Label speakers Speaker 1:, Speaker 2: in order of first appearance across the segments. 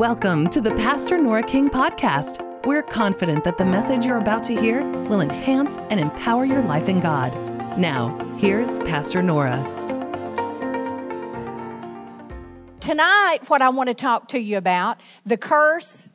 Speaker 1: Welcome to the Pastor Nora King podcast. We're confident that the message you're about to hear will enhance and empower your life in God. Now, here's Pastor Nora.
Speaker 2: Tonight, what I want to talk to you about the curse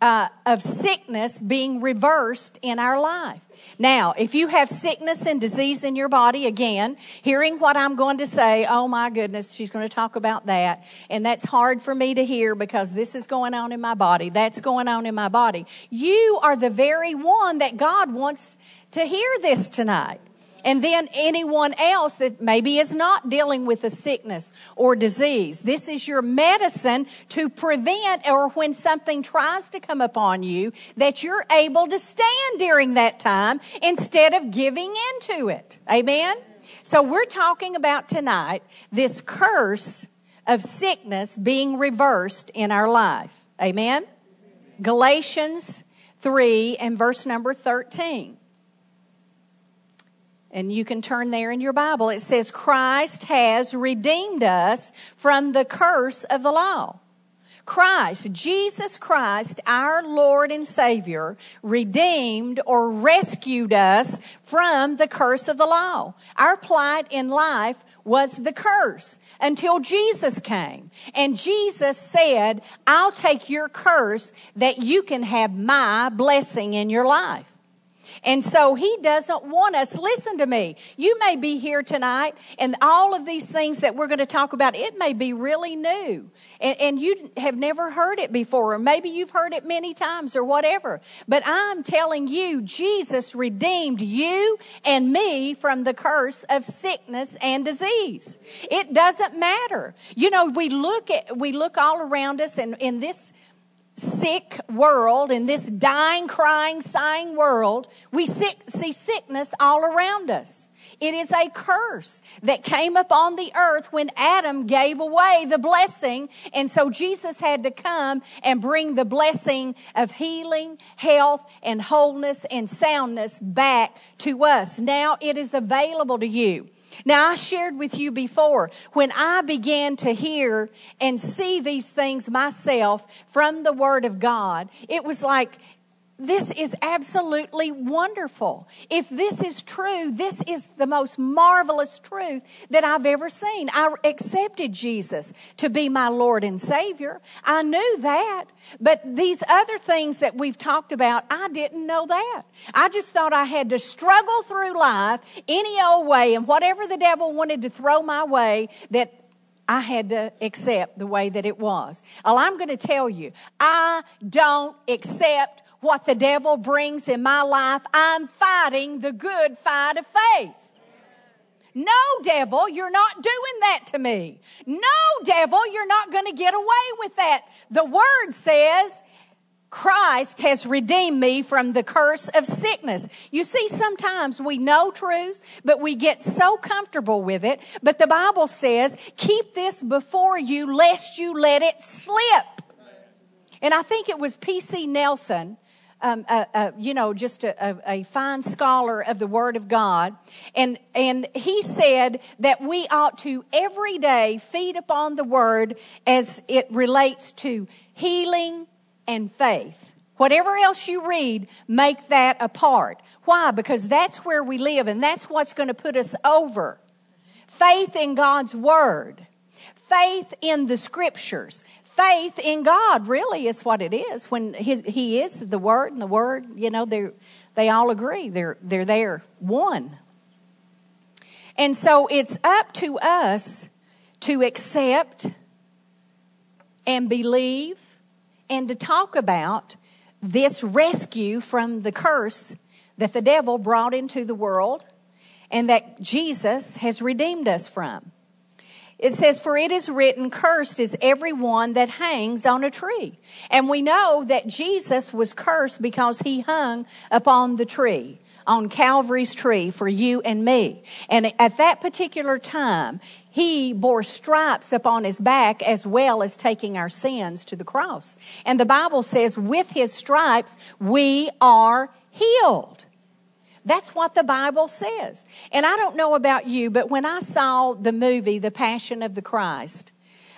Speaker 2: uh, of sickness being reversed in our life. Now, if you have sickness and disease in your body, again, hearing what I'm going to say, oh my goodness, she's going to talk about that. And that's hard for me to hear because this is going on in my body. That's going on in my body. You are the very one that God wants to hear this tonight. And then anyone else that maybe is not dealing with a sickness or disease. This is your medicine to prevent or when something tries to come upon you that you're able to stand during that time instead of giving into it. Amen? So we're talking about tonight this curse of sickness being reversed in our life. Amen? Galatians 3 and verse number 13. And you can turn there in your Bible. It says, Christ has redeemed us from the curse of the law. Christ, Jesus Christ, our Lord and Savior, redeemed or rescued us from the curse of the law. Our plight in life was the curse until Jesus came. And Jesus said, I'll take your curse that you can have my blessing in your life. And so he doesn't want us. Listen to me. You may be here tonight and all of these things that we're going to talk about, it may be really new and, and you have never heard it before, or maybe you've heard it many times or whatever. But I'm telling you, Jesus redeemed you and me from the curse of sickness and disease. It doesn't matter. You know, we look at, we look all around us and in this sick world, in this dying, crying, sighing world, we sick, see sickness all around us. It is a curse that came upon the earth when Adam gave away the blessing. And so Jesus had to come and bring the blessing of healing, health, and wholeness and soundness back to us. Now it is available to you. Now, I shared with you before, when I began to hear and see these things myself from the Word of God, it was like this is absolutely wonderful. If this is true, this is the most marvelous truth that I've ever seen. I accepted Jesus to be my Lord and Savior. I knew that. But these other things that we've talked about, I didn't know that. I just thought I had to struggle through life any old way and whatever the devil wanted to throw my way that I had to accept the way that it was. Well, I'm going to tell you, I don't accept what the devil brings in my life, I'm fighting the good fight of faith. No, devil, you're not doing that to me. No, devil, you're not going to get away with that. The word says, Christ has redeemed me from the curse of sickness. You see, sometimes we know truths, but we get so comfortable with it. But the Bible says, keep this before you lest you let it slip. And I think it was P.C. Nelson um, uh, uh, you know, just a, a, a, fine scholar of the Word of God. And, and he said that we ought to every day feed upon the Word as it relates to healing and faith. Whatever else you read, make that a part. Why? Because that's where we live and that's what's going to put us over. Faith in God's Word. Faith in the scriptures faith in God really is what it is. When his, He is the Word and the Word, you know, they they all agree. They're they're there one. And so it's up to us to accept and believe and to talk about this rescue from the curse that the devil brought into the world and that Jesus has redeemed us from. It says, For it is written, cursed is everyone that hangs on a tree. And we know that Jesus was cursed because he hung upon the tree, on Calvary's tree for you and me. And at that particular time, he bore stripes upon his back as well as taking our sins to the cross. And the Bible says, with his stripes, we are healed. That's what the Bible says. And I don't know about you, but when I saw the movie, The Passion of the Christ,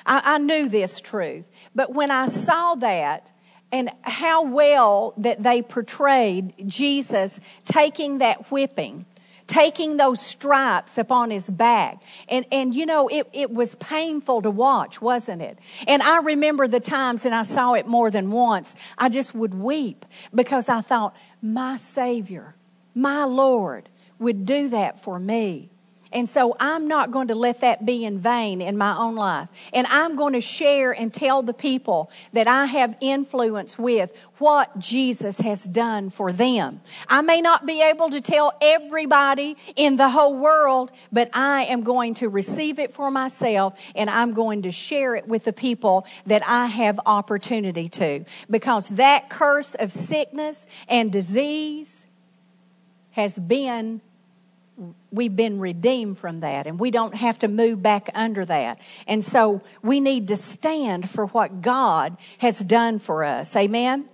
Speaker 2: I, I knew this truth. But when I saw that, and how well that they portrayed Jesus taking that whipping taking those stripes upon his back. And, and you know, it, it was painful to watch, wasn't it? And I remember the times, and I saw it more than once, I just would weep because I thought, my Savior, my Lord would do that for me. And so I'm not going to let that be in vain in my own life. And I'm going to share and tell the people that I have influence with what Jesus has done for them. I may not be able to tell everybody in the whole world, but I am going to receive it for myself and I'm going to share it with the people that I have opportunity to. Because that curse of sickness and disease has been we've been redeemed from that and we don't have to move back under that. And so we need to stand for what God has done for us. Amen.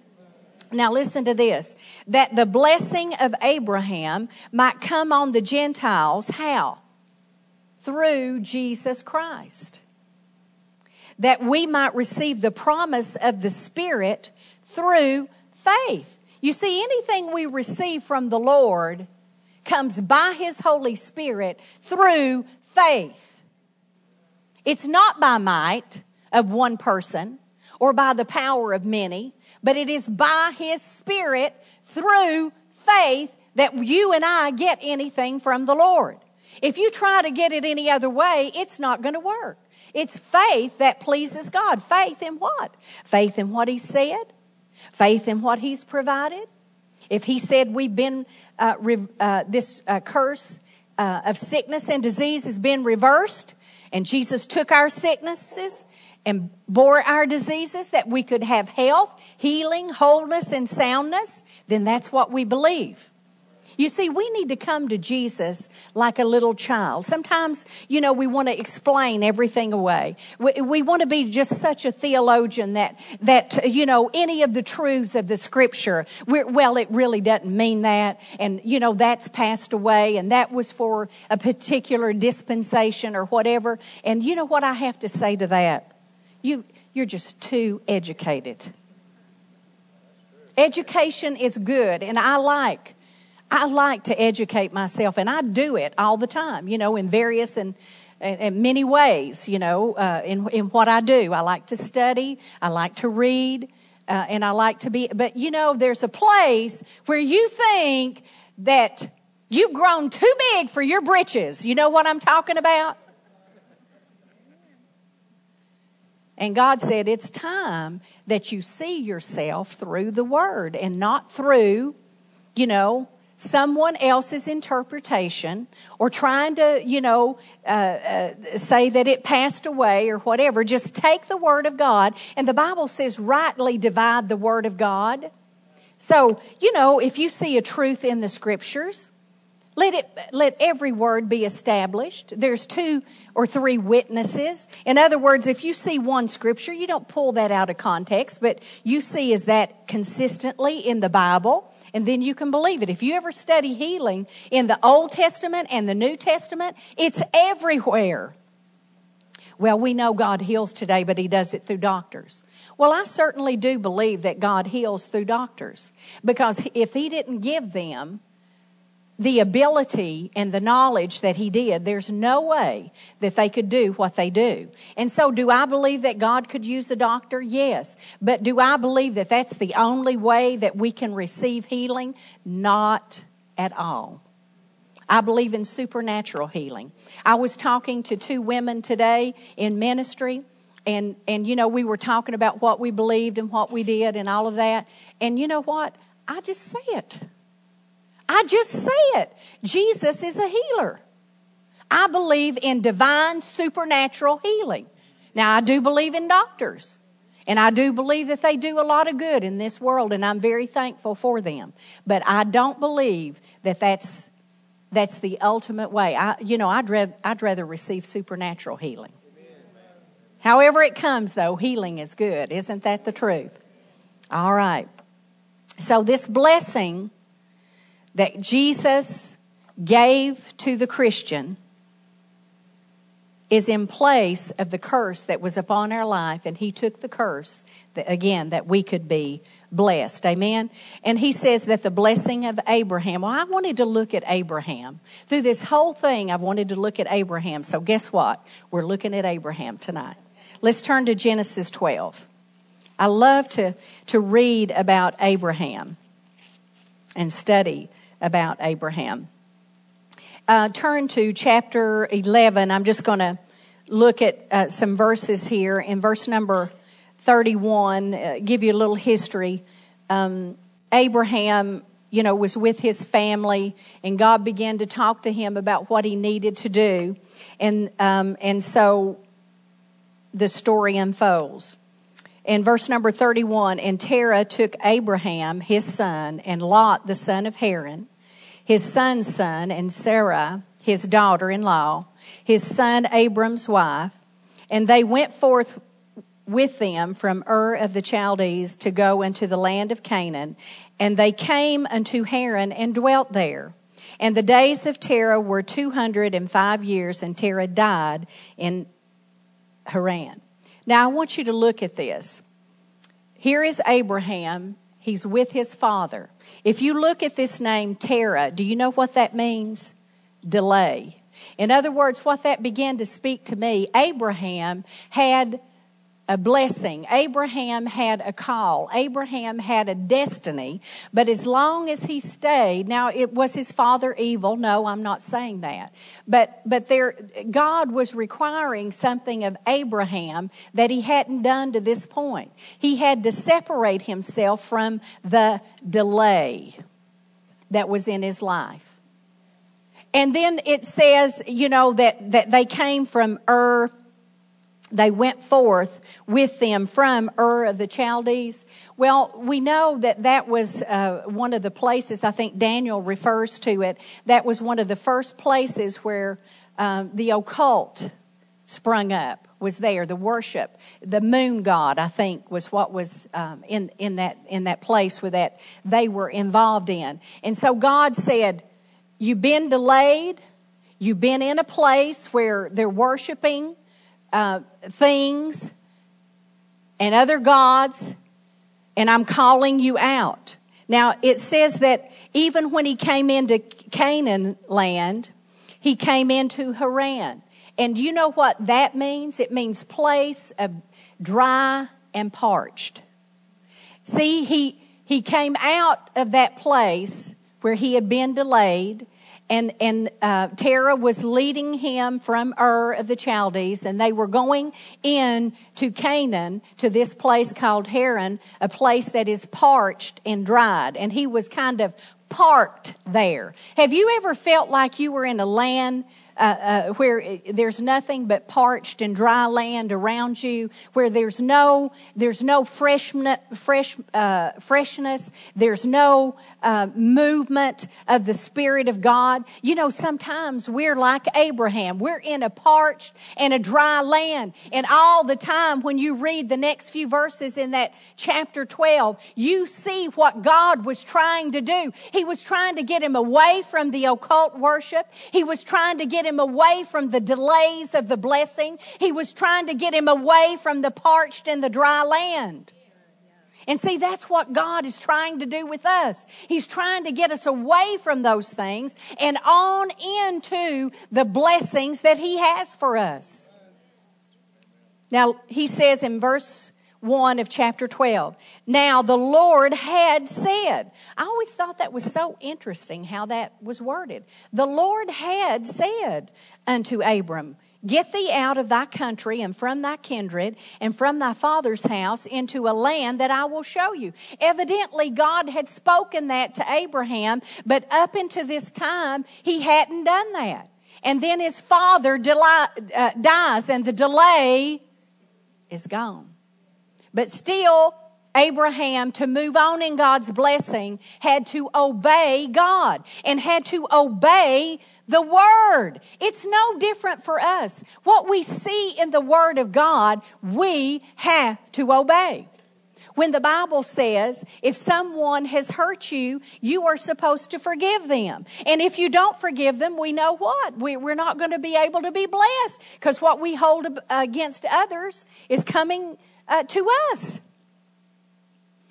Speaker 2: Now listen to this. That the blessing of Abraham might come on the Gentiles. How? Through Jesus Christ. That we might receive the promise of the Spirit through faith. You see, anything we receive from the Lord comes by His Holy Spirit through faith. It's not by might of one person or by the power of many, but it is by His Spirit through faith that you and I get anything from the Lord. If you try to get it any other way, it's not going to work. It's faith that pleases God. Faith in what? Faith in what He said, faith in what He's provided, if he said we've been, uh, re- uh, this uh, curse uh, of sickness and disease has been reversed, and Jesus took our sicknesses and bore our diseases that we could have health, healing, wholeness, and soundness, then that's what we believe. You see, we need to come to Jesus like a little child. Sometimes, you know, we want to explain everything away. We, we want to be just such a theologian that, that, you know, any of the truths of the scripture, well, it really doesn't mean that. And, you know, that's passed away and that was for a particular dispensation or whatever. And you know what I have to say to that? You, you're just too educated. Education is good, and I like I like to educate myself, and I do it all the time, you know, in various and in many ways, you know, uh, in, in what I do. I like to study, I like to read, uh, and I like to be, but you know, there's a place where you think that you've grown too big for your britches. You know what I'm talking about? And God said, it's time that you see yourself through the Word and not through, you know, someone else's interpretation or trying to, you know, uh, uh, say that it passed away or whatever. Just take the Word of God. And the Bible says, rightly divide the Word of God. So, you know, if you see a truth in the Scriptures, let it let every word be established there's two or three witnesses in other words if you see one scripture you don't pull that out of context but you see is that consistently in the bible and then you can believe it. If you ever study healing in the Old Testament and the New Testament, it's everywhere. Well, we know God heals today, but He does it through doctors. Well, I certainly do believe that God heals through doctors because if He didn't give them the ability and the knowledge that he did, there's no way that they could do what they do. And so, do I believe that God could use a doctor? Yes. But do I believe that that's the only way that we can receive healing? Not at all. I believe in supernatural healing. I was talking to two women today in ministry. And, and you know, we were talking about what we believed and what we did and all of that. And you know what? I just say it. I just say it. Jesus is a healer. I believe in divine supernatural healing. Now, I do believe in doctors. And I do believe that they do a lot of good in this world, and I'm very thankful for them. But I don't believe that that's, that's the ultimate way. I, you know, I'd, rather, I'd rather receive supernatural healing. However, it comes, though, healing is good. Isn't that the truth? All right. So, this blessing that Jesus gave to the Christian is in place of the curse that was upon our life, and He took the curse, that, again, that we could be blessed. Amen? And He says that the blessing of Abraham, well, I wanted to look at Abraham. Through this whole thing, I've wanted to look at Abraham. So, guess what? We're looking at Abraham tonight. Let's turn to Genesis 12. I love to, to read about Abraham and study about Abraham uh, turn to chapter 11, I'm just going to look at uh, some verses here. In verse number 31, uh, give you a little history. Um, Abraham, you know, was with his family, and God began to talk to him about what he needed to do. And, um, and so the story unfolds. In verse number 31, and Terah took Abraham, his son, and Lot, the son of Haran, his son's son, and Sarah, his daughter in law, his son Abram's wife, and they went forth with them from Ur of the Chaldees to go into the land of Canaan. And they came unto Haran and dwelt there. And the days of Terah were 205 years, and Terah died in Haran. Now, I want you to look at this. Here is Abraham. He's with his father. If you look at this name, Terah, do you know what that means? Delay. In other words, what that began to speak to me, Abraham had a blessing. Abraham had a call. Abraham had a destiny. But as long as he stayed, now it was his father evil. No, I'm not saying that. But, but there, God was requiring something of Abraham that he hadn't done to this point. He had to separate himself from the delay that was in his life. And then it says, you know, that, that they came from Ur they went forth with them from Ur of the Chaldees. Well, we know that that was uh, one of the places, I think Daniel refers to it, that was one of the first places where um, the occult sprung up was there the worship. The moon god i think was what was um, in, in, that, in that place where that they were involved in. And so god said you've been delayed. You've been in a place where they're worshiping uh, things and other gods, and I'm calling you out. Now, it says that even when he came into Canaan land, he came into Haran. And you know what that means? It means place of dry and parched. See, he, he came out of that place where he had been delayed and and uh, was leading him from Ur of the Chaldees, and they were going in to Canaan to this place called Haran, a place that is parched and dried, and he was kind of parked there. Have you ever felt like you were in a land uh, uh, where there's nothing but parched and dry land around you, where there's no there's no fresh fresh uh, freshness, there's no uh, movement of the Spirit of God. You know, sometimes we're like Abraham. We're in a parched and a dry land, and all the time when you read the next few verses in that chapter 12, you see what God was trying to do. He was trying to get him away from the occult worship. He was trying to get him away from the delays of the blessing. He was trying to get him away from the parched and the dry land. And see, that's what God is trying to do with us. He's trying to get us away from those things and on into the blessings that He has for us. Now, He says in verse 1 of chapter 12. Now the Lord had said. I always thought that was so interesting how that was worded. The Lord had said unto Abram, Get thee out of thy country and from thy kindred and from thy father's house into a land that I will show you. Evidently, God had spoken that to Abraham, but up until this time, he hadn't done that. And then his father uh, dies, and the delay is gone. But still, Abraham, to move on in God's blessing, had to obey God and had to obey the Word. It's no different for us. What we see in the Word of God, we have to obey. When the Bible says if someone has hurt you, you are supposed to forgive them. And if you don't forgive them, we know what? We, are not going to be able to be blessed because what we hold against others is coming uh, to us.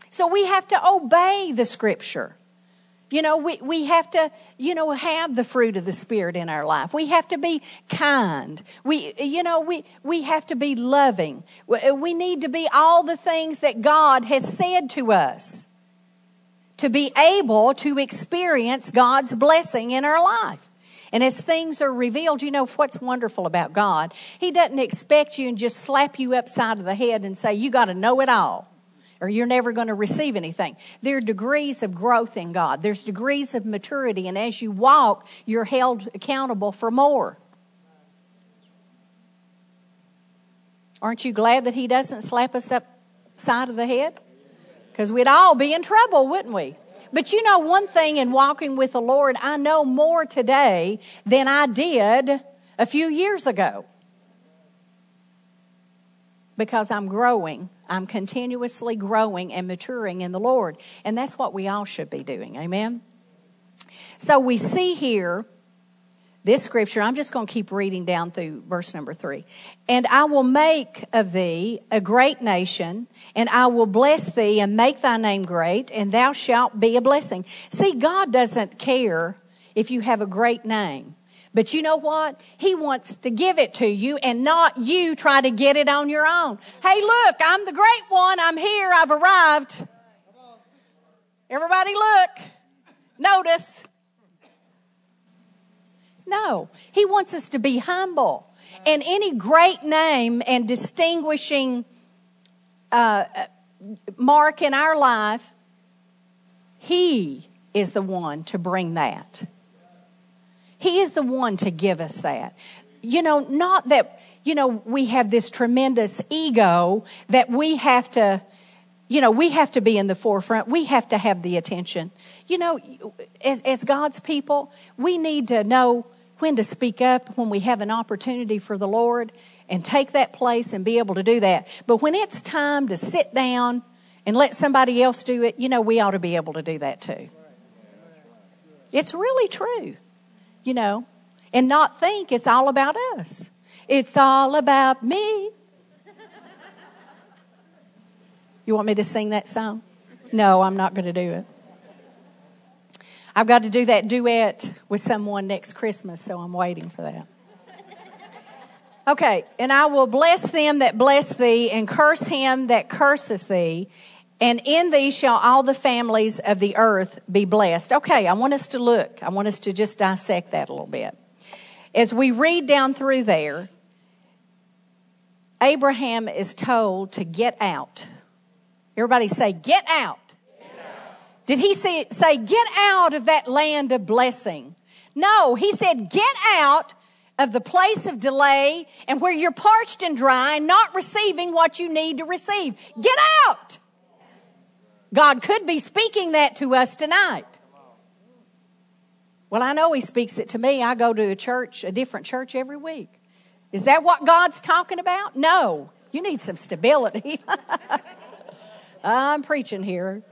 Speaker 2: So we have to obey the scripture. You know, we, we have to, you know, have the fruit of the Spirit in our life. We have to be kind. We, you know, we, we have to be loving. We need to be all the things that God has said to us to be able to experience God's blessing in our life. And as things are revealed, you know what's wonderful about God? He doesn't expect you and just slap you upside of the head and say, you got to know it all or you're never going to receive anything. There are degrees of growth in God, there's degrees of maturity, and as you walk, you're held accountable for more. Aren't you glad that He doesn't slap us upside of the head? Because we'd all be in trouble, wouldn't we? But you know, one thing in walking with the Lord, I know more today than I did a few years ago because I'm growing. I'm continuously growing and maturing in the Lord. And that's what we all should be doing. Amen? So we see here this scripture. I'm just going to keep reading down through verse number three. And I will make of thee a great nation, and I will bless thee and make thy name great, and thou shalt be a blessing. See, God doesn't care if you have a great name. But you know what? He wants to give it to you and not you try to get it on your own. Hey, look, I'm the great one. I'm here. I've arrived. Everybody look. Notice. No, he wants us to be humble. And any great name and distinguishing uh, mark in our life, he is the one to bring that. He is the one to give us that. You know, not that, you know, we have this tremendous ego that we have to, you know, we have to be in the forefront. We have to have the attention. You know, as, as God's people, we need to know when to speak up when we have an opportunity for the Lord and take that place and be able to do that. But when it's time to sit down and let somebody else do it, you know, we ought to be able to do that too. It's really true you know, and not think it's all about us. It's all about me. You want me to sing that song? No, I'm not going to do it. I've got to do that duet with someone next Christmas, so I'm waiting for that. Okay, and I will bless them that bless thee, and curse him that curses thee, and in thee shall all the families of the earth be blessed. Okay, I want us to look. I want us to just dissect that a little bit. As we read down through there, Abraham is told to get out. Everybody say, get out. Did he say, say, get out of that land of blessing? No, he said, get out of the place of delay and where you're parched and dry, and not receiving what you need to receive. Get out. God could be speaking that to us tonight. Well, I know He speaks it to me. I go to a church, a different church every week. Is that what God's talking about? No. You need some stability. I'm preaching here.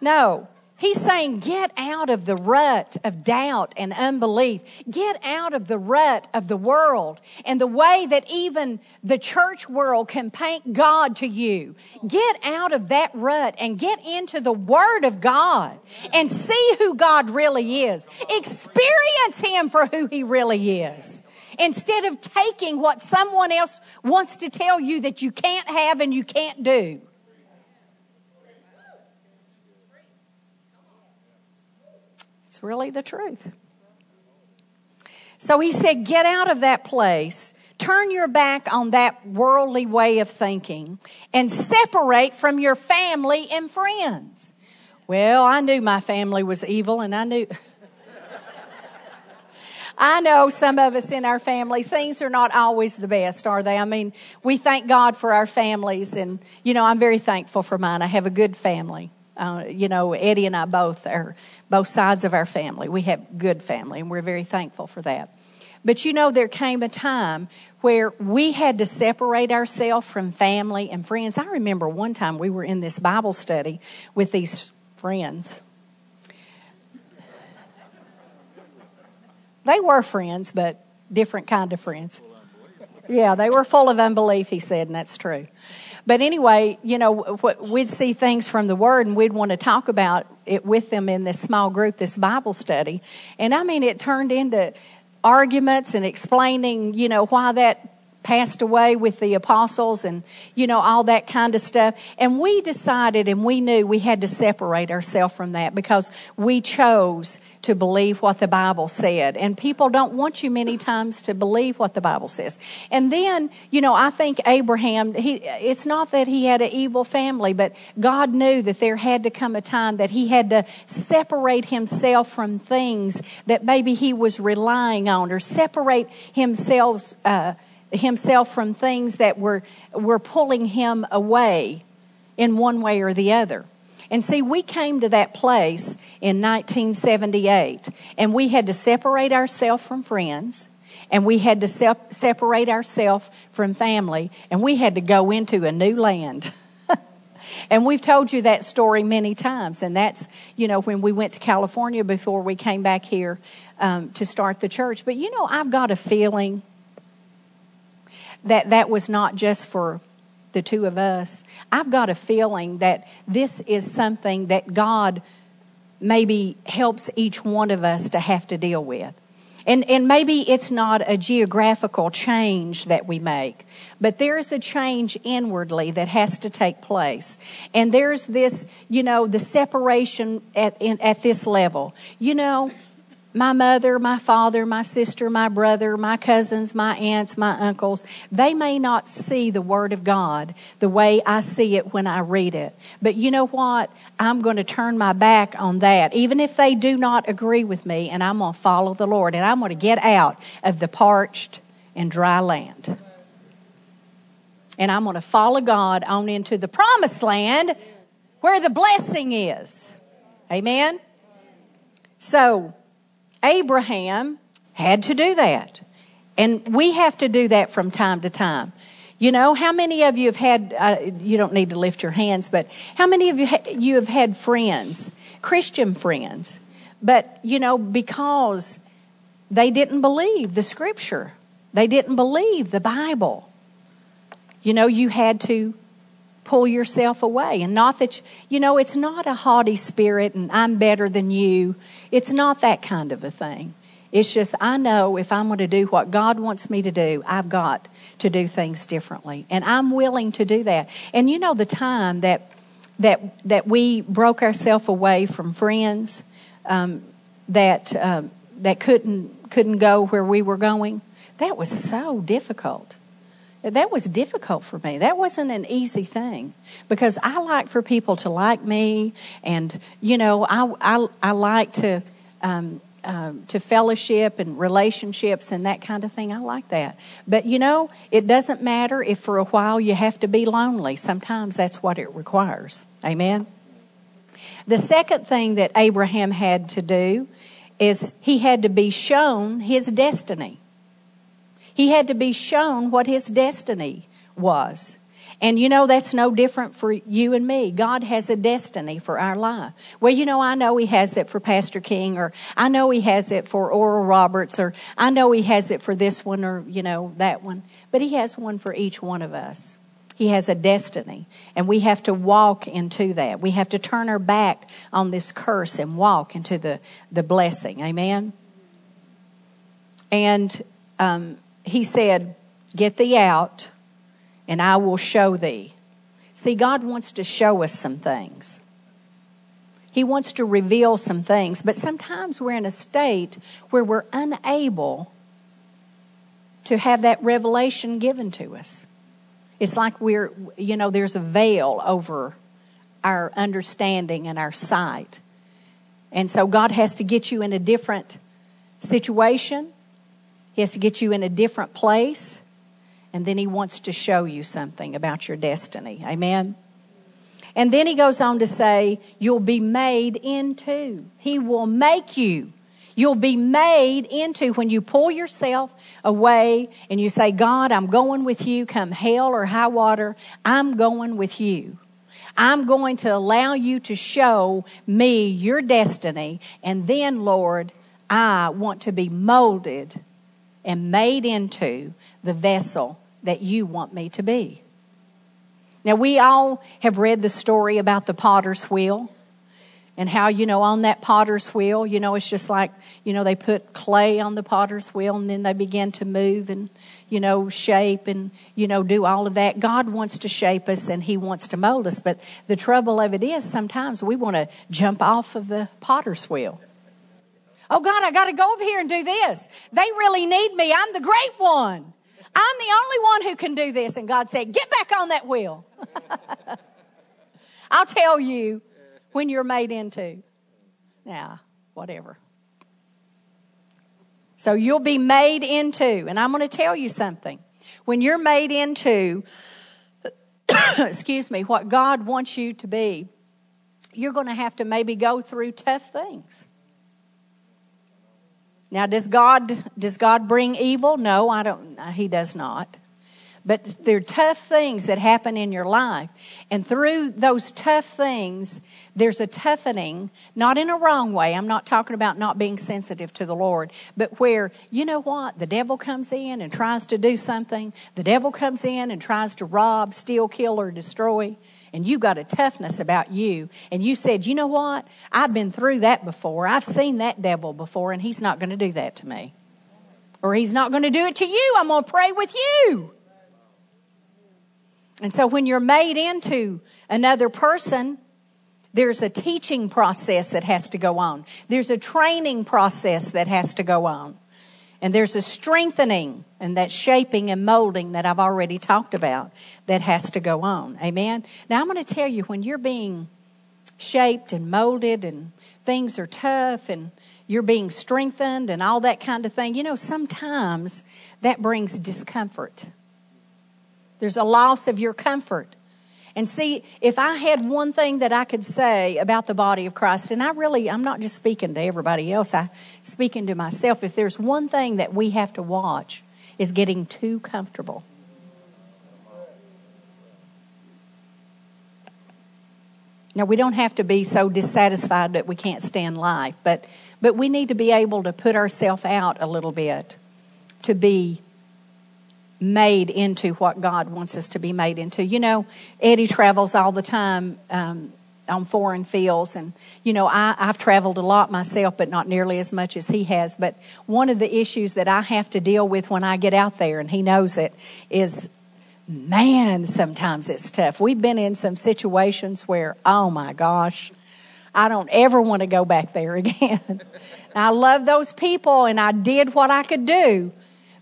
Speaker 2: No. He's saying, get out of the rut of doubt and unbelief. Get out of the rut of the world and the way that even the church world can paint God to you. Get out of that rut and get into the Word of God and see who God really is. Experience Him for who He really is. Instead of taking what someone else wants to tell you that you can't have and you can't do. It's really the truth. So he said, Get out of that place. Turn your back on that worldly way of thinking and separate from your family and friends. Well, I knew my family was evil and I knew. I know some of us in our family, things are not always the best, are they? I mean, we thank God for our families, and, you know, I'm very thankful for mine. I have a good family. Uh, you know, Eddie and I both are both sides of our family. We have good family, and we're very thankful for that. But you know, there came a time where we had to separate ourselves from family and friends. I remember one time we were in this Bible study with these friends. They were friends, but different kind of friends. Yeah, they were full of unbelief, he said, and that's true. But anyway, you know, we'd see things from the Word and we'd want to talk about it with them in this small group, this Bible study. And I mean, it turned into arguments and explaining, you know, why that passed away with the apostles and, you know, all that kind of stuff. And we decided and we knew we had to separate ourselves from that because we chose to believe what the Bible said. And people don't want you many times to believe what the Bible says. And then, you know, I think Abraham, he, it's not that he had an evil family, but God knew that there had to come a time that he had to separate himself from things that maybe he was relying on or separate himself, uh, himself from things that were, were pulling him away in one way or the other. And see, we came to that place in 1978, and we had to separate ourselves from friends, and we had to se- separate ourselves from family, and we had to go into a new land. and we've told you that story many times, and that's, you know, when we went to California before we came back here um, to start the church. But, you know, I've got a feeling that that was not just for the two of us. I've got a feeling that this is something that God maybe helps each one of us to have to deal with. And, and maybe it's not a geographical change that we make, but there's a change inwardly that has to take place. And there's this, you know, the separation at, in, at this level. You know, my mother, my father, my sister, my brother, my cousins, my aunts, my uncles, they may not see the Word of God the way I see it when I read it. But you know what? I'm going to turn my back on that, even if they do not agree with me, and I'm going to follow the Lord, and I'm going to get out of the parched and dry land. And I'm going to follow God on into the promised land where the blessing is. Amen? So, Abraham had to do that. And we have to do that from time to time. You know, how many of you have had, uh, you don't need to lift your hands, but how many of you, ha- you have had friends, Christian friends, but, you know, because they didn't believe the scripture, they didn't believe the Bible, you know, you had to pull yourself away. And not that, you know, it's not a haughty spirit and I'm better than you. It's not that kind of a thing. It's just, I know if I'm going to do what God wants me to do, I've got to do things differently. And I'm willing to do that. And you know, the time that, that, that we broke ourselves away from friends um, that, um, that couldn't, couldn't go where we were going, that was so difficult that was difficult for me. That wasn't an easy thing because I like for people to like me, and you know, I I, I like to. Um, uh, to fellowship and relationships and that kind of thing. I like that. But you know, it doesn't matter if for a while you have to be lonely. Sometimes that's what it requires. Amen. The second thing that Abraham had to do is he had to be shown his destiny. He had to be shown what his destiny was. And you know, that's no different for you and me. God has a destiny for our life. Well, you know, I know He has it for Pastor King, or I know He has it for Oral Roberts, or I know He has it for this one, or, you know, that one. But He has one for each one of us. He has a destiny, and we have to walk into that. We have to turn our back on this curse and walk into the, the blessing. Amen? And um, he said, Get thee out, and I will show thee. See, God wants to show us some things. He wants to reveal some things, but sometimes we're in a state where we're unable to have that revelation given to us. It's like we're, you know, there's a veil over our understanding and our sight. And so God has to get you in a different situation he has to get you in a different place, and then He wants to show you something about your destiny. Amen? And then He goes on to say, You'll be made into. He will make you. You'll be made into when you pull yourself away and you say, God, I'm going with you, come hell or high water, I'm going with you. I'm going to allow you to show me your destiny. And then, Lord, I want to be molded and made into the vessel that you want me to be. Now, we all have read the story about the potter's wheel and how, you know, on that potter's wheel, you know, it's just like, you know, they put clay on the potter's wheel and then they begin to move and, you know, shape and, you know, do all of that. God wants to shape us and He wants to mold us. But the trouble of it is sometimes we want to jump off of the potter's wheel. Oh, God, I got to go over here and do this. They really need me. I'm the great one. I'm the only one who can do this. And God said, Get back on that wheel. I'll tell you when you're made into. Now, whatever. So you'll be made into, and I'm going to tell you something. When you're made into, excuse me, what God wants you to be, you're going to have to maybe go through tough things. Now, does God does God bring evil? No, I don't. He does not. But there are tough things that happen in your life, and through those tough things, there's a toughening. Not in a wrong way. I'm not talking about not being sensitive to the Lord, but where you know what the devil comes in and tries to do something. The devil comes in and tries to rob, steal, kill, or destroy and you got a toughness about you, and you said, You know what? I've been through that before. I've seen that devil before, and he's not going to do that to me. Or he's not going to do it to you. I'm going to pray with you. And so when you're made into another person, there's a teaching process that has to go on. There's a training process that has to go on. And there's a strengthening and that shaping and molding that I've already talked about that has to go on. Amen. Now, I'm going to tell you when you're being shaped and molded and things are tough and you're being strengthened and all that kind of thing, you know, sometimes that brings discomfort. There's a loss of your comfort. And see, if I had one thing that I could say about the body of Christ, and I really, I'm not just speaking to everybody else, I'm speaking to myself. If there's one thing that we have to watch, is getting too comfortable. Now, we don't have to be so dissatisfied that we can't stand life, but, but we need to be able to put ourselves out a little bit to be made into what God wants us to be made into. You know, Eddie travels all the time um, on foreign fields, and you know, I, I've traveled a lot myself, but not nearly as much as he has. But one of the issues that I have to deal with when I get out there, and he knows it, is man, sometimes it's tough. We've been in some situations where, oh my gosh, I don't ever want to go back there again. I love those people, and I did what I could do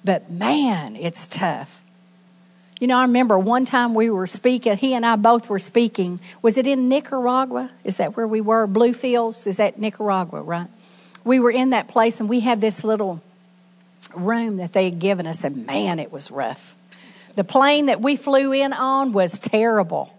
Speaker 2: but man, it's tough. You know, I remember one time we were speaking, he and I both were speaking. Was it in Nicaragua? Is that where we were? Bluefields? Is that Nicaragua, right? We were in that place and we had this little room that they had given us, and man, it was rough. The plane that we flew in on was terrible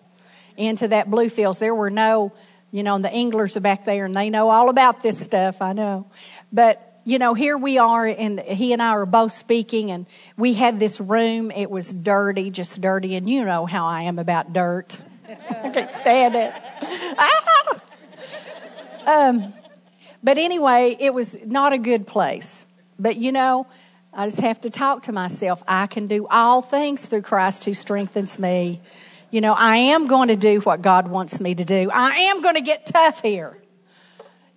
Speaker 2: into that Bluefields. There were no, you know, the Englers are back there and they know all about this stuff, I know. But you know, here we are, and he and I are both speaking, and we had this room. It was dirty, just dirty, and you know how I am about dirt. I can't stand it. Ah! Um, but anyway, it was not a good place. But you know, I just have to talk to myself. I can do all things through Christ who strengthens me. You know, I am going to do what God wants me to do. I am going to get tough here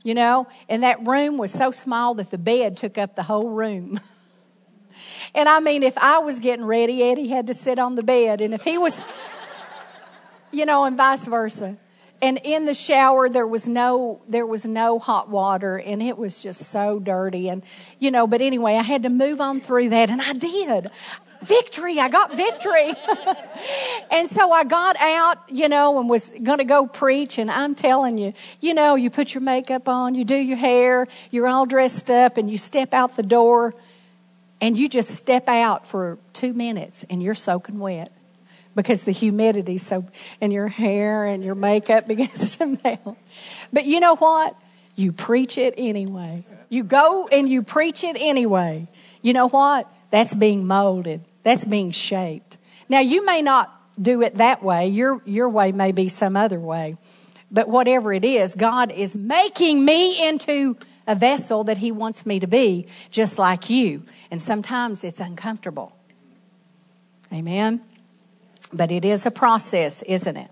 Speaker 2: you know, and that room was so small that the bed took up the whole room. and I mean, if I was getting ready, Eddie had to sit on the bed, and if he was, you know, and vice versa. And in the shower, there was no there was no hot water, and it was just so dirty. And you know, but anyway, I had to move on through that, and I did victory, I got victory. and so I got out, you know, and was going to go preach. And I'm telling you, you know, you put your makeup on, you do your hair, you're all dressed up, and you step out the door, and you just step out for two minutes, and you're soaking wet because the humidity so in your hair and your makeup begins to melt. But you know what? you preach it anyway. You go and you preach it anyway. You know what? That's being molded. That's being shaped. Now you may not do it that way. Your your way may be some other way. But whatever it is, God is making me into a vessel that He wants me to be, just like you. And sometimes it's uncomfortable. Amen? But it is a process, isn't it?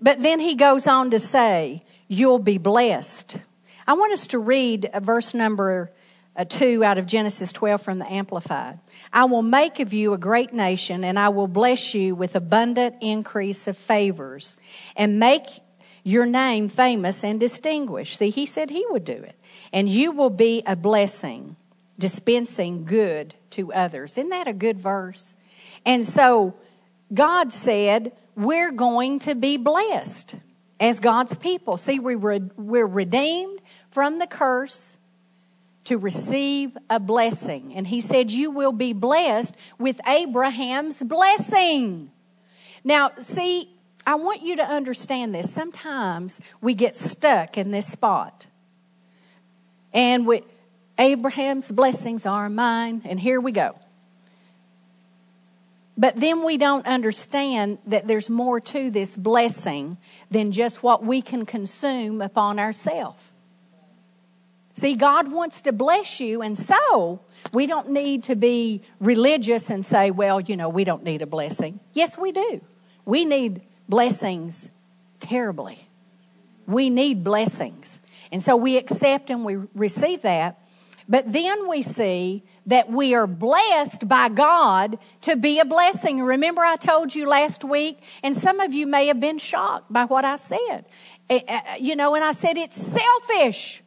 Speaker 2: But then He goes on to say, You'll be blessed. I want us to read verse number uh, 2 out of Genesis 12 from the Amplified. I will make of you a great nation, and I will bless you with abundant increase of favors, and make your name famous and distinguished. See, he said he would do it. And you will be a blessing, dispensing good to others. Isn't that a good verse? And so God said, we're going to be blessed as God's people. See, we were, we're redeemed from the curse to receive a blessing. And he said, You will be blessed with Abraham's blessing. Now, see, I want you to understand this. Sometimes we get stuck in this spot. And we, Abraham's blessings are mine, and here we go. But then we don't understand that there's more to this blessing than just what we can consume upon ourselves. See, God wants to bless you, and so we don't need to be religious and say, well, you know, we don't need a blessing. Yes, we do. We need blessings terribly. We need blessings. And so we accept and we receive that. But then we see that we are blessed by God to be a blessing. Remember, I told you last week, and some of you may have been shocked by what I said. Eh, eh, you know, and I said it's selfish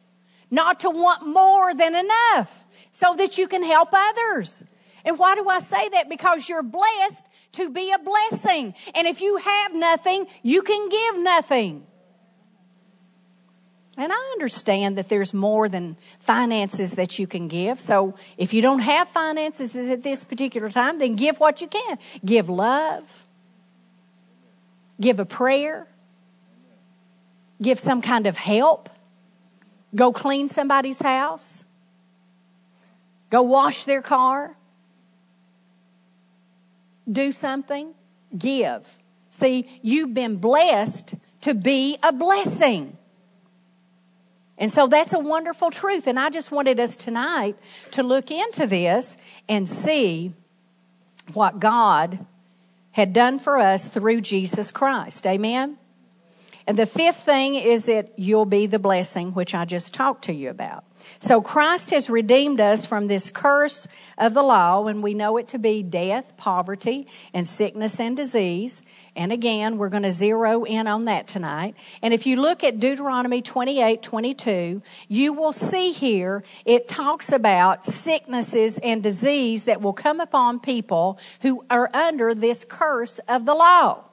Speaker 2: not to want more than enough so that you can help others. And why do I say that? Because you're blessed to be a blessing. And if you have nothing, you can give nothing. And I understand that there's more than finances that you can give. So if you don't have finances at this particular time, then give what you can. Give love, give a prayer, give some kind of help, go clean somebody's house, go wash their car do something, give. See, you've been blessed to be a blessing. And so that's a wonderful truth. And I just wanted us tonight to look into this and see what God had done for us through Jesus Christ. Amen? And the fifth thing is that you'll be the blessing, which I just talked to you about. So Christ has redeemed us from this curse of the law, and we know it to be death, poverty, and sickness and disease. And again, we're going to zero in on that tonight. And if you look at Deuteronomy 28 22, you will see here it talks about sicknesses and disease that will come upon people who are under this curse of the law.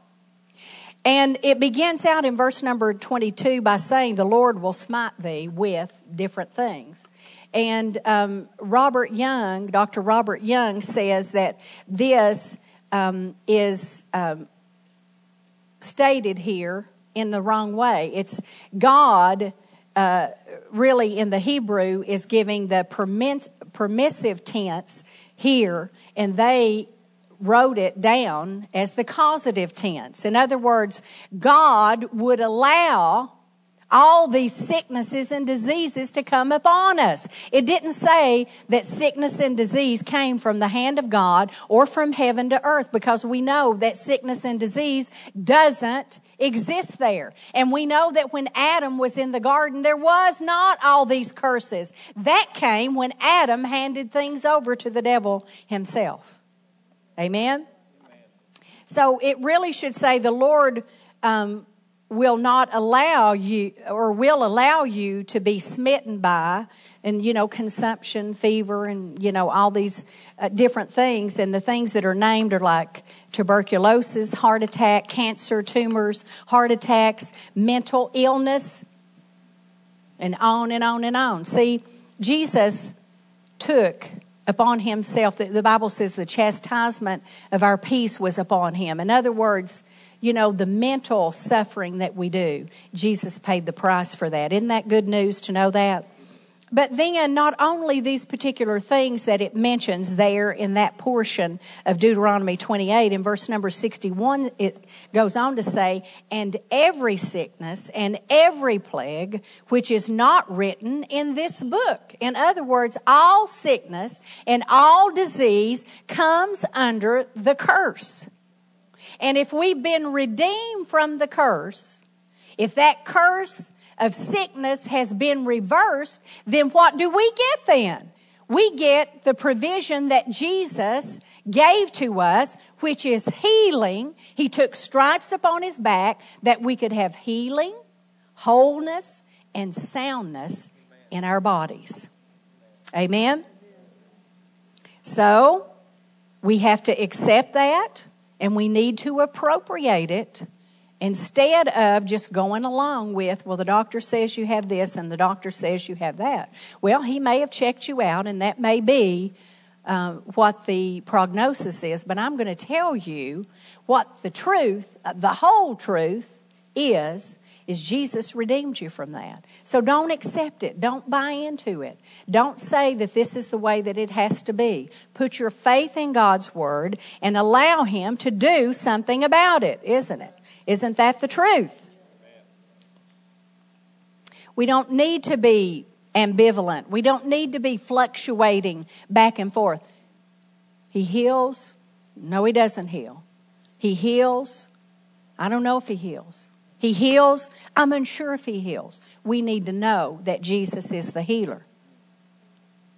Speaker 2: And it begins out in verse number 22 by saying, The Lord will smite thee with different things. And um, Robert Young, Dr. Robert Young, says that this um, is um, stated here in the wrong way. It's God, uh, really, in the Hebrew, is giving the permiss- permissive tense here, and they wrote it down as the causative tense. In other words, God would allow all these sicknesses and diseases to come upon us. It didn't say that sickness and disease came from the hand of God or from heaven to earth because we know that sickness and disease doesn't exist there. And we know that when Adam was in the garden, there was not all these curses. That came when Adam handed things over to the devil himself. Amen? So it really should say the Lord um, will not allow you or will allow you to be smitten by and you know consumption fever and you know all these uh, different things and the things that are named are like tuberculosis heart attack cancer tumors heart attacks mental illness and on and on and on see jesus took upon himself. The Bible says the chastisement of our peace was upon him. In other words, you know, the mental suffering that we do, Jesus paid the price for that. Isn't that good news to know that? But then, not only these particular things that it mentions there in that portion of Deuteronomy 28, in verse number 61, it goes on to say, And every sickness and every plague which is not written in this book. In other words, all sickness and all disease comes under the curse. And if we've been redeemed from the curse, if that curse of sickness has been reversed, then what do we get then? We get the provision that Jesus gave to us, which is healing. He took stripes upon his back that we could have healing, wholeness, and soundness in our bodies. Amen? So, we have to accept that and we need to appropriate it instead of just going along with, well, the doctor says you have this and the doctor says you have that. Well, he may have checked you out, and that may be uh, what the prognosis is, but I'm going to tell you what the truth, uh, the whole truth is. Is Jesus redeemed you from that? So don't accept it. Don't buy into it. Don't say that this is the way that it has to be. Put your faith in God's Word and allow Him to do something about it, isn't it? Isn't that the truth? We don't need to be ambivalent. We don't need to be fluctuating back and forth. He heals. No, he doesn't heal. He heals. I don't know if he heals. He heals. I'm unsure if he heals. We need to know that Jesus is the healer.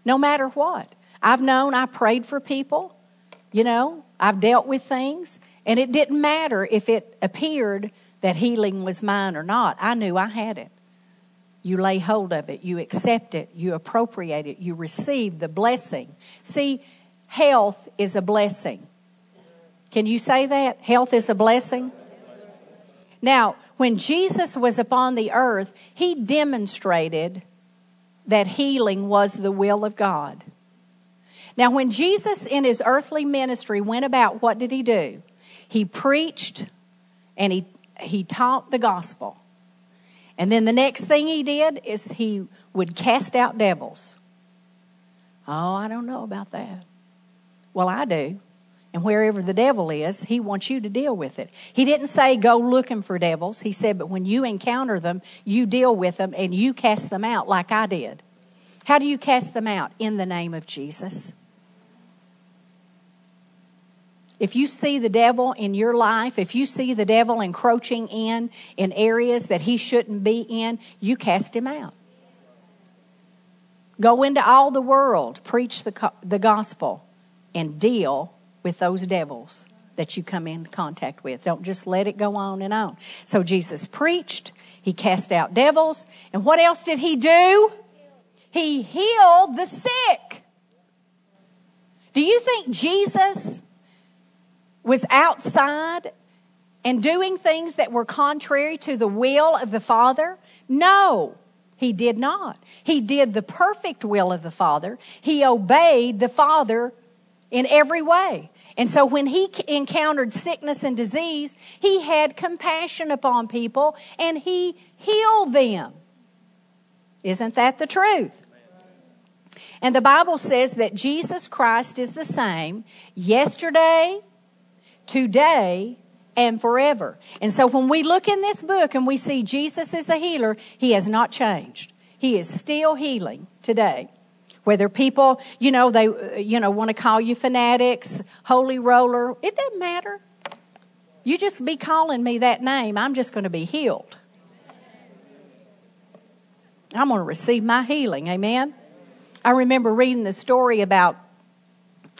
Speaker 2: No matter what. I've known, I prayed for people, you know, I've dealt with things, and it didn't matter if it appeared that healing was mine or not. I knew I had it. You lay hold of it, you accept it, you appropriate it, you receive the blessing. See, health is a blessing. Can you say that? Health is a blessing? Now, when Jesus was upon the earth, he demonstrated that healing was the will of God. Now, when Jesus in his earthly ministry went about, what did he do? He preached and he, he taught the gospel. And then the next thing he did is he would cast out devils. Oh, I don't know about that. Well, I do. And wherever the devil is, he wants you to deal with it. He didn't say go looking for devils. He said, but when you encounter them, you deal with them and you cast them out like I did. How do you cast them out? In the name of Jesus. If you see the devil in your life, if you see the devil encroaching in in areas that he shouldn't be in, you cast him out. Go into all the world, preach the, the gospel, and deal with those devils that you come in contact with. Don't just let it go on and on. So Jesus preached, he cast out devils, and what else did he do? He healed the sick. Do you think Jesus was outside and doing things that were contrary to the will of the Father? No, he did not. He did the perfect will of the Father. He obeyed the Father in every way. And so when he encountered sickness and disease, he had compassion upon people and he healed them. Isn't that the truth? And the Bible says that Jesus Christ is the same yesterday, today, and forever. And so when we look in this book and we see Jesus is a healer, he has not changed. He is still healing today. Whether people, you know, they, uh, you know, want to call you fanatics, holy roller, it doesn't matter. You just be calling me that name. I'm just going to be healed. I'm going to receive my healing. Amen. I remember reading the story about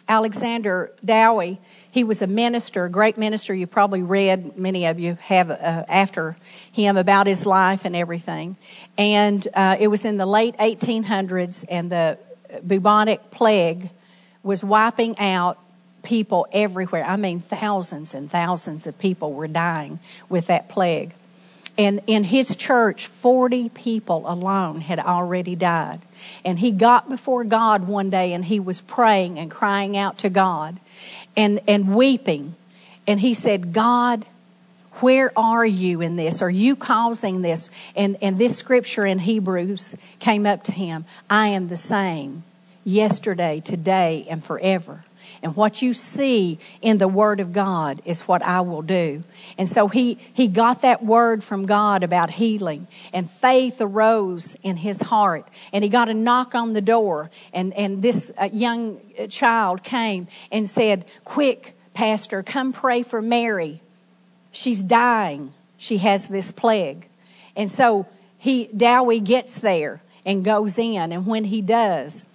Speaker 2: Alexander Dowie he was a minister, a great minister. You probably read, many of you have uh, after him about his life and everything. And uh, it was in the late 1800s, and the bubonic plague was wiping out people everywhere. I mean, thousands and thousands of people were dying with that plague. And in his church, 40 people alone had already died. And he got before God one day and he was praying and crying out to God and, and weeping. And he said, God, where are you in this? Are you causing this? And, and this scripture in Hebrews came up to him I am the same yesterday, today, and forever. And what you see in the Word of God is what I will do. And so he, he got that word from God about healing, and faith arose in his heart. And he got a knock on the door, and, and this uh, young child came and said, Quick, Pastor, come pray for Mary. She's dying. She has this plague. And so he Dowie gets there and goes in, and when he does,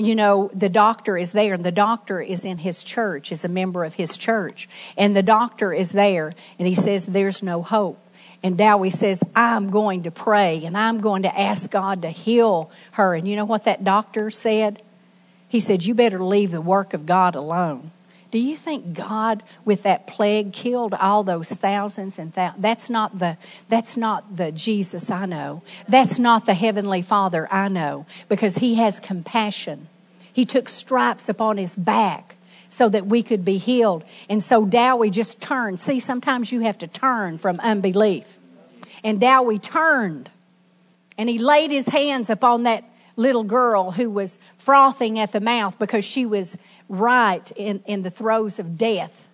Speaker 2: you know, the doctor is there, and the doctor is in his church, is a member of his church. And the doctor is there, and he says, There's no hope. And Dowie says, I'm going to pray, and I'm going to ask God to heal her. And you know what that doctor said? He said, You better leave the work of God alone. Do you think God, with that plague, killed all those thousands and thousands? That's not the that's not the Jesus I know. That's not the heavenly Father I know, because He has compassion. He took stripes upon His back so that we could be healed. And so Dowie just turned. See, sometimes you have to turn from unbelief. And Dowie turned, and he laid his hands upon that little girl who was frothing at the mouth because she was right in, in the throes of death.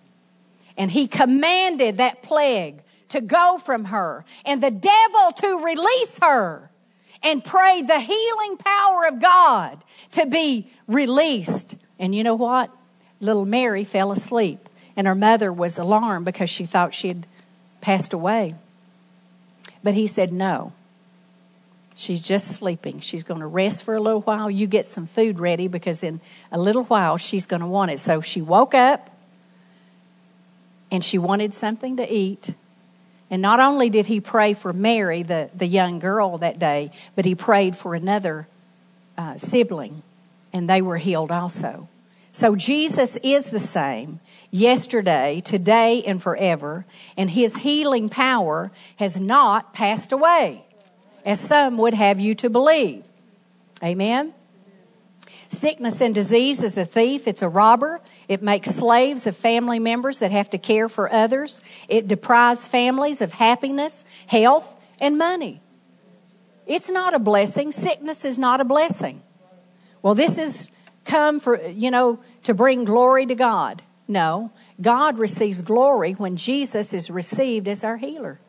Speaker 2: And he commanded that plague to go from her and the devil to release her and pray the healing power of God to be released. And you know what? Little Mary fell asleep, and her mother was alarmed because she thought she had passed away. But he said, No, She's just sleeping. She's going to rest for a little while. You get some food ready because in a little while she's going to want it. So she woke up and she wanted something to eat. And not only did he pray for Mary, the, the young girl, that day, but he prayed for another uh, sibling, and they were healed also. So Jesus is the same yesterday, today, and forever, and his healing power has not passed away as some would have you to believe. Amen? Sickness and disease is a thief, it's a robber. It makes slaves of family members that have to care for others. It deprives families of happiness, health, and money. It's not a blessing. Sickness is not a blessing. Well, this is come for, you know, to bring glory to God. No, God receives glory when Jesus is received as our healer.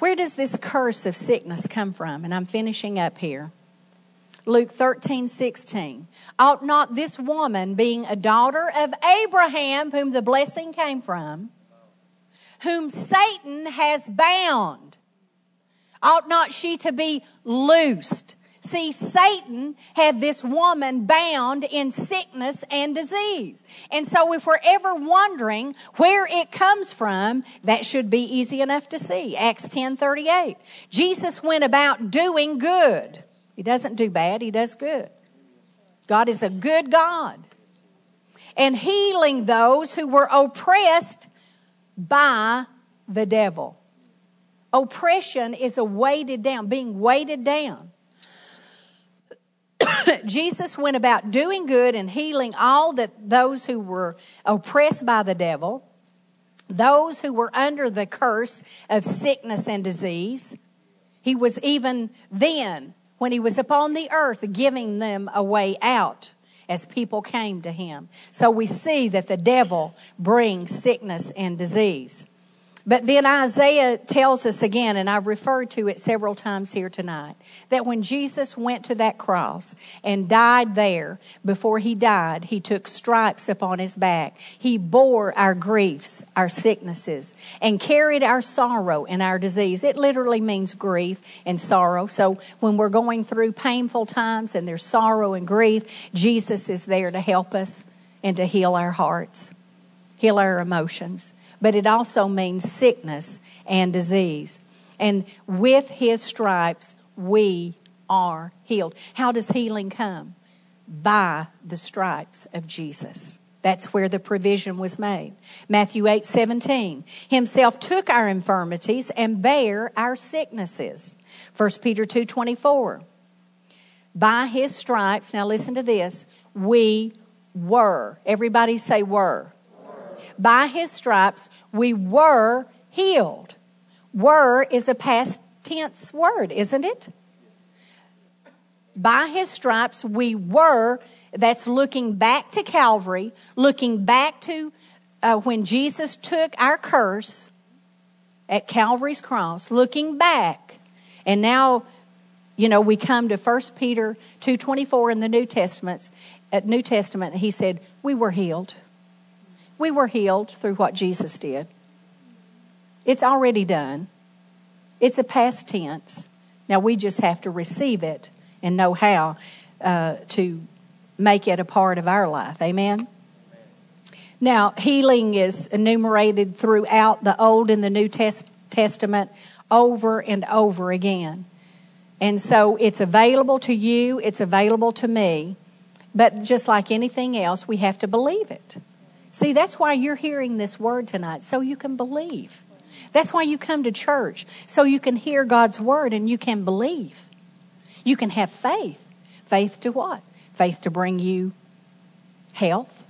Speaker 2: Where does this curse of sickness come from? And I'm finishing up here. Luke 13, 16. Ought not this woman, being a daughter of Abraham, whom the blessing came from, whom Satan has bound, ought not she to be loosed See, Satan had this woman bound in sickness and disease. And so if we're ever wondering where it comes from, that should be easy enough to see. Acts 10 38. Jesus went about doing good. He doesn't do bad, he does good. God is a good God. And healing those who were oppressed by the devil. Oppression is a weighted down, being weighted down. Jesus went about doing good and healing all that those who were oppressed by the devil, those who were under the curse of sickness and disease. He was even then, when he was upon the earth, giving them a way out as people came to him. So we see that the devil brings sickness and disease. But then Isaiah tells us again, and I've referred to it several times here tonight, that when Jesus went to that cross and died there, before he died, he took stripes upon his back. He bore our griefs, our sicknesses, and carried our sorrow and our disease. It literally means grief and sorrow. So when we're going through painful times and there's sorrow and grief, Jesus is there to help us and to heal our hearts, heal our emotions but it also means sickness and disease. And with his stripes, we are healed. How does healing come? By the stripes of Jesus. That's where the provision was made. Matthew 8, 17. Himself took our infirmities and bare our sicknesses. 1 Peter 2, 24. By his stripes, now listen to this, we were. Everybody say were. By his stripes, we were healed. Were is a past tense word, isn't it? By his stripes, we were. That's looking back to Calvary, looking back to uh, when Jesus took our curse at Calvary's cross, looking back. And now, you know, we come to 1 Peter 2.24 in the New Testament. At New Testament, he said, we were healed. We were healed through what Jesus did. It's already done. It's a past tense. Now we just have to receive it and know how uh, to make it a part of our life. Amen? Now, healing is enumerated throughout the Old and the New Test- Testament over and over again. And so it's available to you, it's available to me. But just like anything else, we have to believe it. See, that's why you're hearing this word tonight, so you can believe. That's why you come to church, so you can hear God's word and you can believe. You can have faith. Faith to what? Faith to bring you health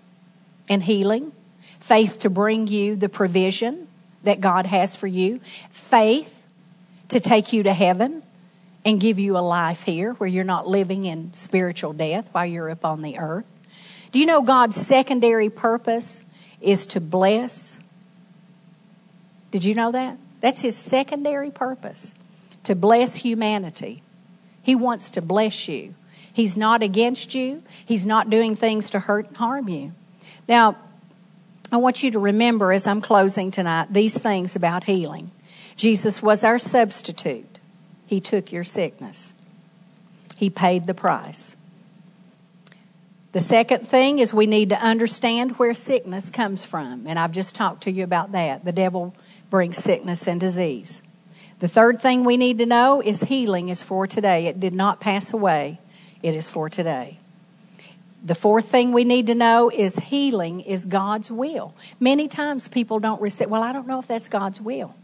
Speaker 2: and healing. Faith to bring you the provision that God has for you. Faith to take you to heaven and give you a life here where you're not living in spiritual death while you're up on the earth. Do you know God's secondary purpose is to bless did you know that? That's his secondary purpose to bless humanity. He wants to bless you. He's not against you, he's not doing things to hurt and harm you. Now, I want you to remember as I'm closing tonight these things about healing. Jesus was our substitute, He took your sickness, He paid the price. The second thing is we need to understand where sickness comes from. And I've just talked to you about that. The devil brings sickness and disease. The third thing we need to know is healing is for today. It did not pass away, it is for today. The fourth thing we need to know is healing is God's will. Many times people don't receive, well, I don't know if that's God's will.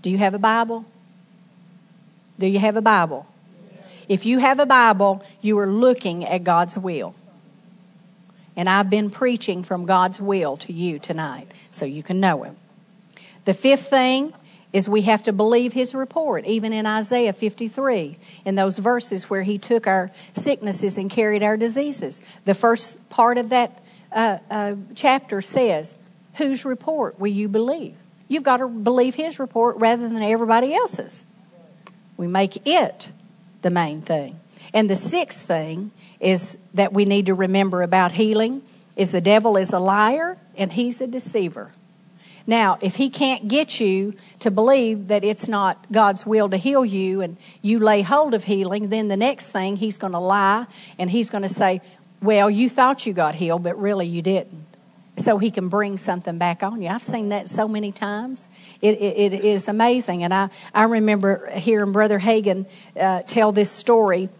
Speaker 2: Do you have a Bible? Do you have a Bible? If you have a Bible, you are looking at God's will. And I've been preaching from God's will to you tonight so you can know Him. The fifth thing is we have to believe his report, even in Isaiah 53, in those verses where he took our sicknesses and carried our diseases. The first part of that uh, uh, chapter says, Whose report will you believe? You've got to believe his report rather than everybody else's. We make it the main thing. And the sixth thing is that we need to remember about healing is the devil is a liar and he's a deceiver. Now, if he can't get you to believe that it's not God's will to heal you and you lay hold of healing, then the next thing he's going to lie and he's going to say, Well, you thought you got healed, but really you didn't. So he can bring something back on you. I've seen that so many times. it, it, it is amazing. And I, I remember hearing Brother Hagin uh, tell this story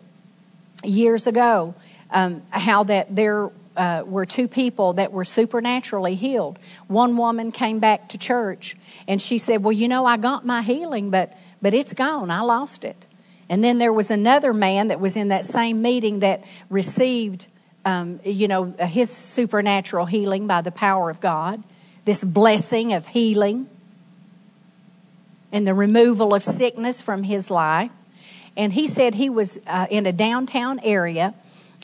Speaker 2: years ago um, how that there uh, were two people that were supernaturally healed. One woman came back to church and she said, Well, you know, I got my healing, but, but it's gone. I lost it. And then there was another man that was in that same meeting that received, um, you know, his supernatural healing by the power of God, this blessing of healing and the removal of sickness from his life. And he said he was uh, in a downtown area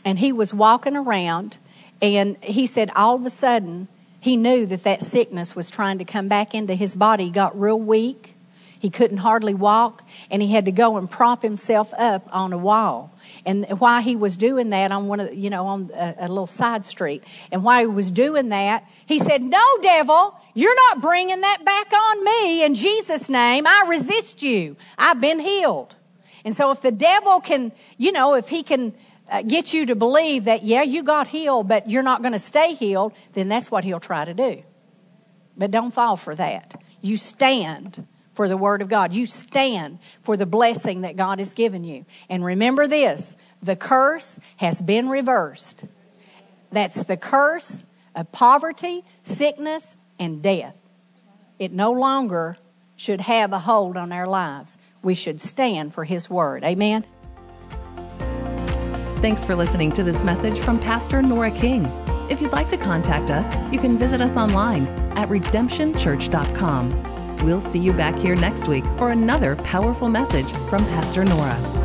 Speaker 2: and he was walking around and he said, all of a sudden, he knew that that sickness was trying to come back into his body. He got real weak. He couldn't hardly walk, and he had to go and prop himself up on a wall. And while he was doing that on one of, the, you know, on a, a little side street, and while he was doing that, he said, "No, devil, you're not bringing that back on me. In Jesus' name, I resist you. I've been healed." And so, if the devil can, you know, if he can uh, get you to believe that, yeah, you got healed, but you're not going to stay healed, then that's what he'll try to do. But don't fall for that. You stand for the Word of God. You stand for the blessing that God has given you. And remember this the curse has been reversed. That's the curse of poverty, sickness, and death. It no longer should have a hold on our lives. We should stand for His Word. Amen.
Speaker 1: Thanks for listening to this message from Pastor Nora King. If you'd like to contact us, you can visit us online at redemptionchurch.com. We'll see you back here next week for another powerful message from Pastor Nora.